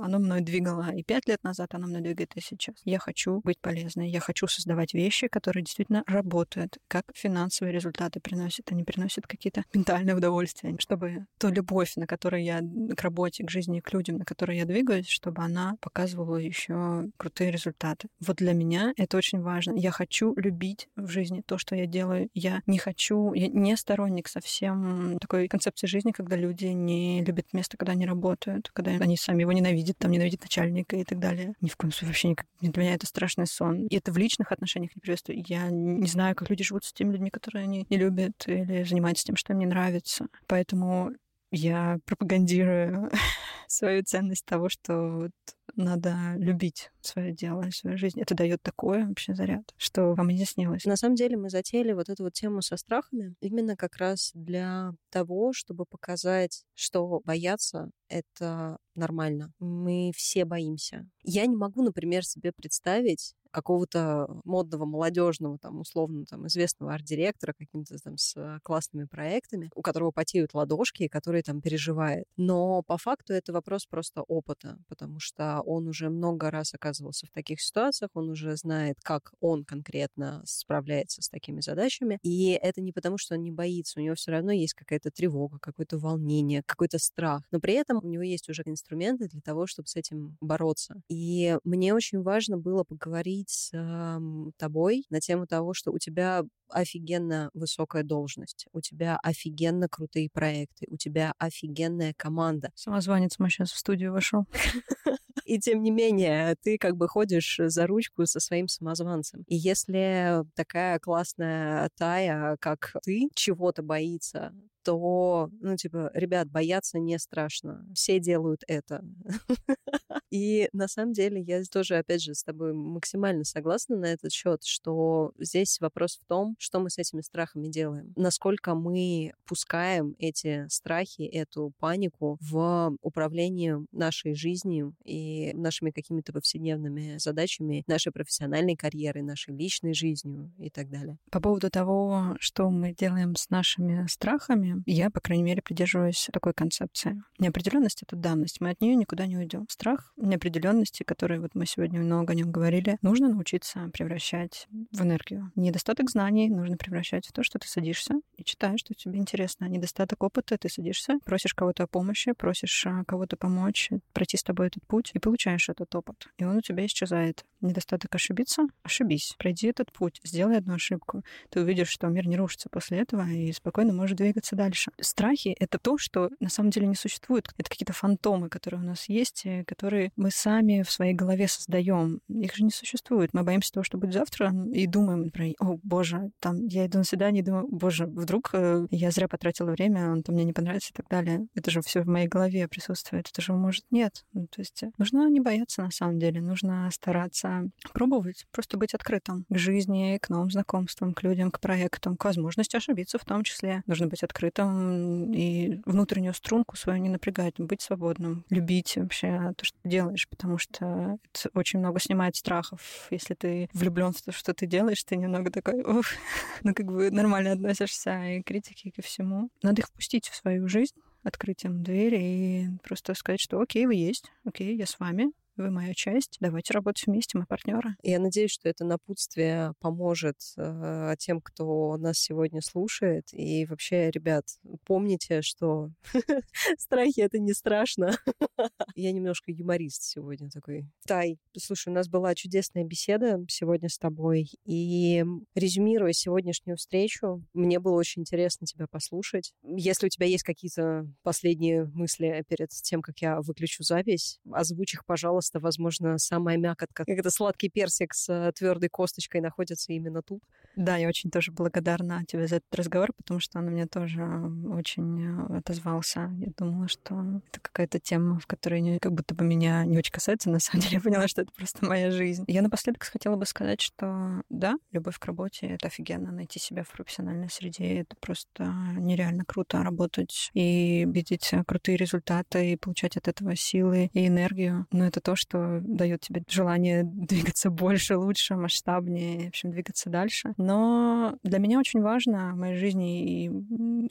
оно мной двигало и пять лет назад, оно мной двигает и сейчас. Я хочу быть полезной, я хочу создавать вещи, которые действительно работают, как финансовые результаты приносят, они приносят какие-то ментальные удовольствия, чтобы ту любовь, на которой я к работе, к жизни, к людям, на которой я двигаюсь, чтобы она показывала еще крутые результаты. Вот для меня это очень важно. Я хочу любить в жизни то, что я делаю. Я не хочу, я не сторонник совсем такой концепции жизни, когда люди не любят место, когда они работают, когда они сами его ненавидят, там ненавидят начальника и так далее. Ни в коем случае вообще никак. Для меня это страшный сон. И это в личных отношениях не приветствую. Я не знаю, как люди живут с теми людьми, которые они не любят или занимаются тем, что им не нравится. Поэтому я пропагандирую свою ценность того, что вот надо любить свое дело свою жизнь. Это дает такой вообще заряд, что вам не снилось. На самом деле мы затеяли вот эту вот тему со страхами именно как раз для того, чтобы показать, что бояться — это нормально. Мы все боимся. Я не могу, например, себе представить, какого-то модного, молодежного, там, условно, там, известного арт-директора каким-то там с э, классными проектами, у которого потеют ладошки, и который там переживает. Но по факту это вопрос просто опыта, потому что он уже много раз оказывался в таких ситуациях, он уже знает, как он конкретно справляется с такими задачами, и это не потому, что он не боится, у него все равно есть какая-то тревога, какое-то волнение, какой-то страх, но при этом у него есть уже инструменты для того, чтобы с этим бороться. И мне очень важно было поговорить поговорить с э, тобой на тему того, что у тебя офигенно высокая должность, у тебя офигенно крутые проекты, у тебя офигенная команда. Самозванец мой сейчас в студию вошел. И тем не менее, ты как бы ходишь за ручку со своим самозванцем. И если такая классная Тая, как ты, чего-то боится, то, ну, типа, ребят, бояться не страшно. Все делают это. И на самом деле я тоже, опять же, с тобой максимально согласна на этот счет, что здесь вопрос в том, что мы с этими страхами делаем. Насколько мы пускаем эти страхи, эту панику в управлении нашей жизнью и нашими какими-то повседневными задачами, нашей профессиональной карьерой, нашей личной жизнью и так далее. По поводу того, что мы делаем с нашими страхами, я, по крайней мере, придерживаюсь такой концепции. Неопределенность — это данность, мы от нее никуда не уйдем. Страх неопределенности, который вот мы сегодня много о нем говорили, нужно научиться превращать в энергию. Недостаток знаний нужно превращать в то, что ты садишься и читаешь, что тебе интересно. Недостаток опыта, ты садишься, просишь кого-то о помощи, просишь а, кого-то помочь, пройти с тобой этот путь, и получаешь этот опыт. И он у тебя исчезает. Недостаток ошибиться? Ошибись. Пройди этот путь, сделай одну ошибку. Ты увидишь, что мир не рушится после этого и спокойно может двигаться дальше. Страхи — это то, что на самом деле не существует. Это какие-то фантомы, которые у нас есть, которые мы сами в своей голове создаем. Их же не существует. Мы боимся того, что будет завтра, и думаем, например, о, боже, там, я иду на свидание и думаю, боже, вдруг э, я зря потратила время, он там мне не понравится и так далее. Это же все в моей голове присутствует. Это же может нет. Ну, то есть э, нужно не бояться на самом деле, нужно стараться пробовать, просто быть открытым к жизни, к новым знакомствам, к людям, к проектам, к возможности ошибиться в том числе. Нужно быть открытым и внутреннюю струнку свою не напрягать, быть свободным, любить вообще то, что ты делаешь, потому что это очень много снимает страхов. Если ты влюблен в то, что ты делаешь, ты немного такой, уф, ну как бы нормально относишься и к критике, и ко всему. Надо их впустить в свою жизнь, открыть им двери и просто сказать, что окей, вы есть, окей, я с вами, вы моя часть, давайте работать вместе, мы партнеры. Я надеюсь, что это напутствие поможет э, тем, кто нас сегодня слушает. И вообще, ребят, помните, что страхи — это не страшно. Я немножко юморист сегодня такой. Тай, слушай, у нас была чудесная беседа сегодня с тобой. И резюмируя сегодняшнюю встречу, мне было очень интересно тебя послушать. Если у тебя есть какие-то последние мысли перед тем, как я выключу запись, озвучь их, пожалуйста, просто, возможно, самая мякотка, как это сладкий персик с э, твердой косточкой находится именно тут. Да, я очень тоже благодарна тебе за этот разговор, потому что он у меня тоже очень э, отозвался. Я думала, что это какая-то тема, в которой как будто бы меня не очень касается. На самом деле я поняла, что это просто моя жизнь. Я напоследок хотела бы сказать, что да, любовь к работе — это офигенно. Найти себя в профессиональной среде — это просто нереально круто работать и видеть крутые результаты и получать от этого силы и энергию. Но это то, что дает тебе желание двигаться больше, лучше, масштабнее, в общем, двигаться дальше. Но Но для меня очень важно в моей жизни, и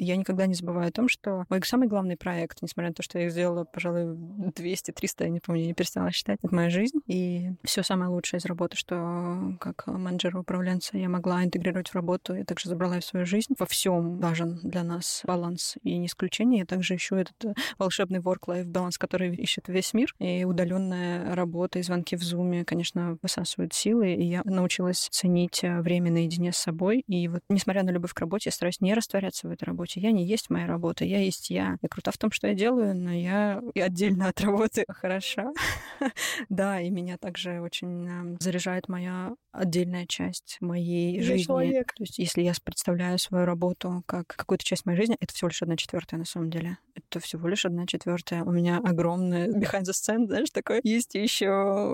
я никогда не забываю о том, что мой самый главный проект, несмотря на то, что я их сделала, пожалуй, 200-300, я не помню, не перестала считать, это моя жизнь. И все самое лучшее из работы, что как менеджер управленца я могла интегрировать в работу, я также забрала в свою жизнь. Во всем важен для нас баланс и не исключение. Я также ищу этот волшебный work-life баланс, который ищет весь мир. И удаленная работа и звонки в зуме, конечно, высасывают силы. И я научилась ценить э, время наедине с собой. И вот, несмотря на любовь к работе, я стараюсь не растворяться в этой работе. Я не есть моя работа, я есть я. Я крута в том, что я делаю, но я и отдельно от работы хороша. Да, и меня также очень эм, заряжает моя отдельная часть моей жизни. То есть, если я представляю свою работу как какую-то часть моей жизни, это всего лишь одна четвертая на самом деле. Это всего лишь одна четвертая. У меня огромная behind the scene, знаешь, такое. Есть еще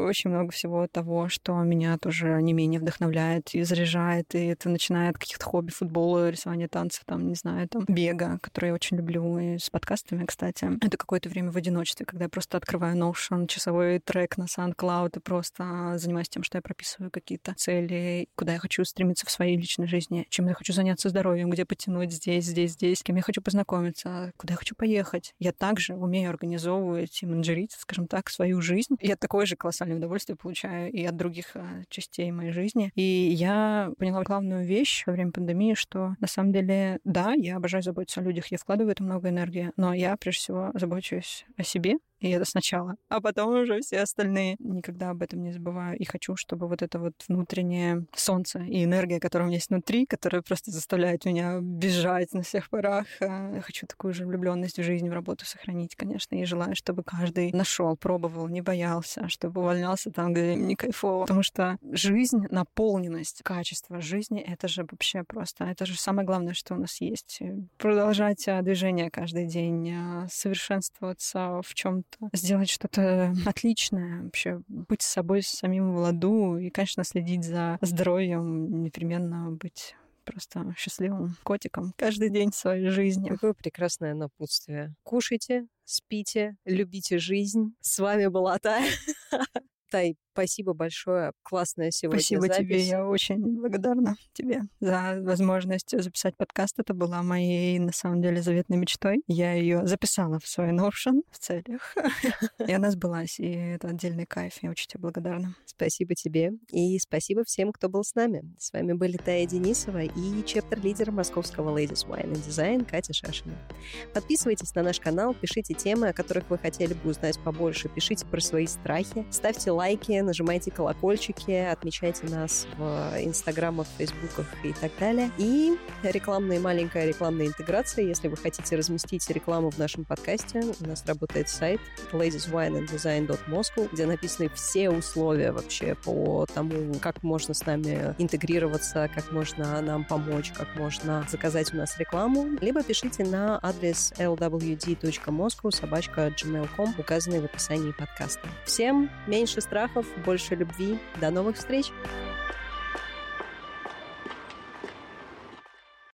очень много всего того, что меня тоже не менее вдохновляет и заряжает. И это начиная от каких-то хобби, футбола, рисования танцев, там, не знаю, там, бега, который я очень люблю, и с подкастами, кстати. Это какое-то время в одиночестве, когда я просто открываю Notion, часовой трек на SoundCloud и просто занимаюсь тем, что я прописываю какие-то цели, куда я хочу стремиться в своей личной жизни, чем я хочу заняться здоровьем, где потянуть здесь, здесь, здесь, с кем я хочу познакомиться, куда я хочу поехать. Я также умею организовывать и менеджерить, скажем так, свою жизнь. Я такое же колоссальное удовольствие получаю и от других а, частей моей жизни. И я поняла главную вещь во время пандемии, что на самом деле, да, я обожаю заботиться о людях, я вкладываю это много энергии, но я прежде всего забочусь о себе, и это сначала. А потом уже все остальные. Никогда об этом не забываю. И хочу, чтобы вот это вот внутреннее солнце и энергия, которая у меня есть внутри, которая просто заставляет меня бежать на всех парах. Я хочу такую же влюбленность в жизнь, в работу сохранить, конечно. И желаю, чтобы каждый нашел, пробовал, не боялся, чтобы увольнялся там, где не кайфово. Потому что жизнь, наполненность, качество жизни — это же вообще просто, это же самое главное, что у нас есть. Продолжать а, движение каждый день, а, совершенствоваться в чем что-то, сделать что-то отличное, вообще быть с собой с самим в ладу и, конечно, следить за здоровьем, непременно быть просто счастливым котиком каждый день своей жизни. Какое прекрасное напутствие. Кушайте, спите, любите жизнь. С вами была Тая. Тай, Спасибо большое. Классная сегодня Спасибо запись. тебе. Я очень благодарна тебе за возможность записать подкаст. Это была моей, на самом деле, заветной мечтой. Я ее записала в свой Notion в целях. И она сбылась. И это отдельный кайф. Я очень тебе благодарна. Спасибо тебе. И спасибо всем, кто был с нами. С вами были Тая Денисова и чептер-лидер московского Ladies Wine and Design Катя Шашина. Подписывайтесь на наш канал, пишите темы, о которых вы хотели бы узнать побольше, пишите про свои страхи, ставьте лайки, нажимайте колокольчики, отмечайте нас в инстаграмах, фейсбуках и так далее. И рекламная маленькая рекламная интеграция. Если вы хотите разместить рекламу в нашем подкасте, у нас работает сайт ladieswineanddesign.moscow, где написаны все условия вообще по тому, как можно с нами интегрироваться, как можно нам помочь, как можно заказать у нас рекламу. Либо пишите на адрес lwd.moscow собачка gmail.com, указанный в описании подкаста. Всем меньше страхов, больше любви. До новых встреч!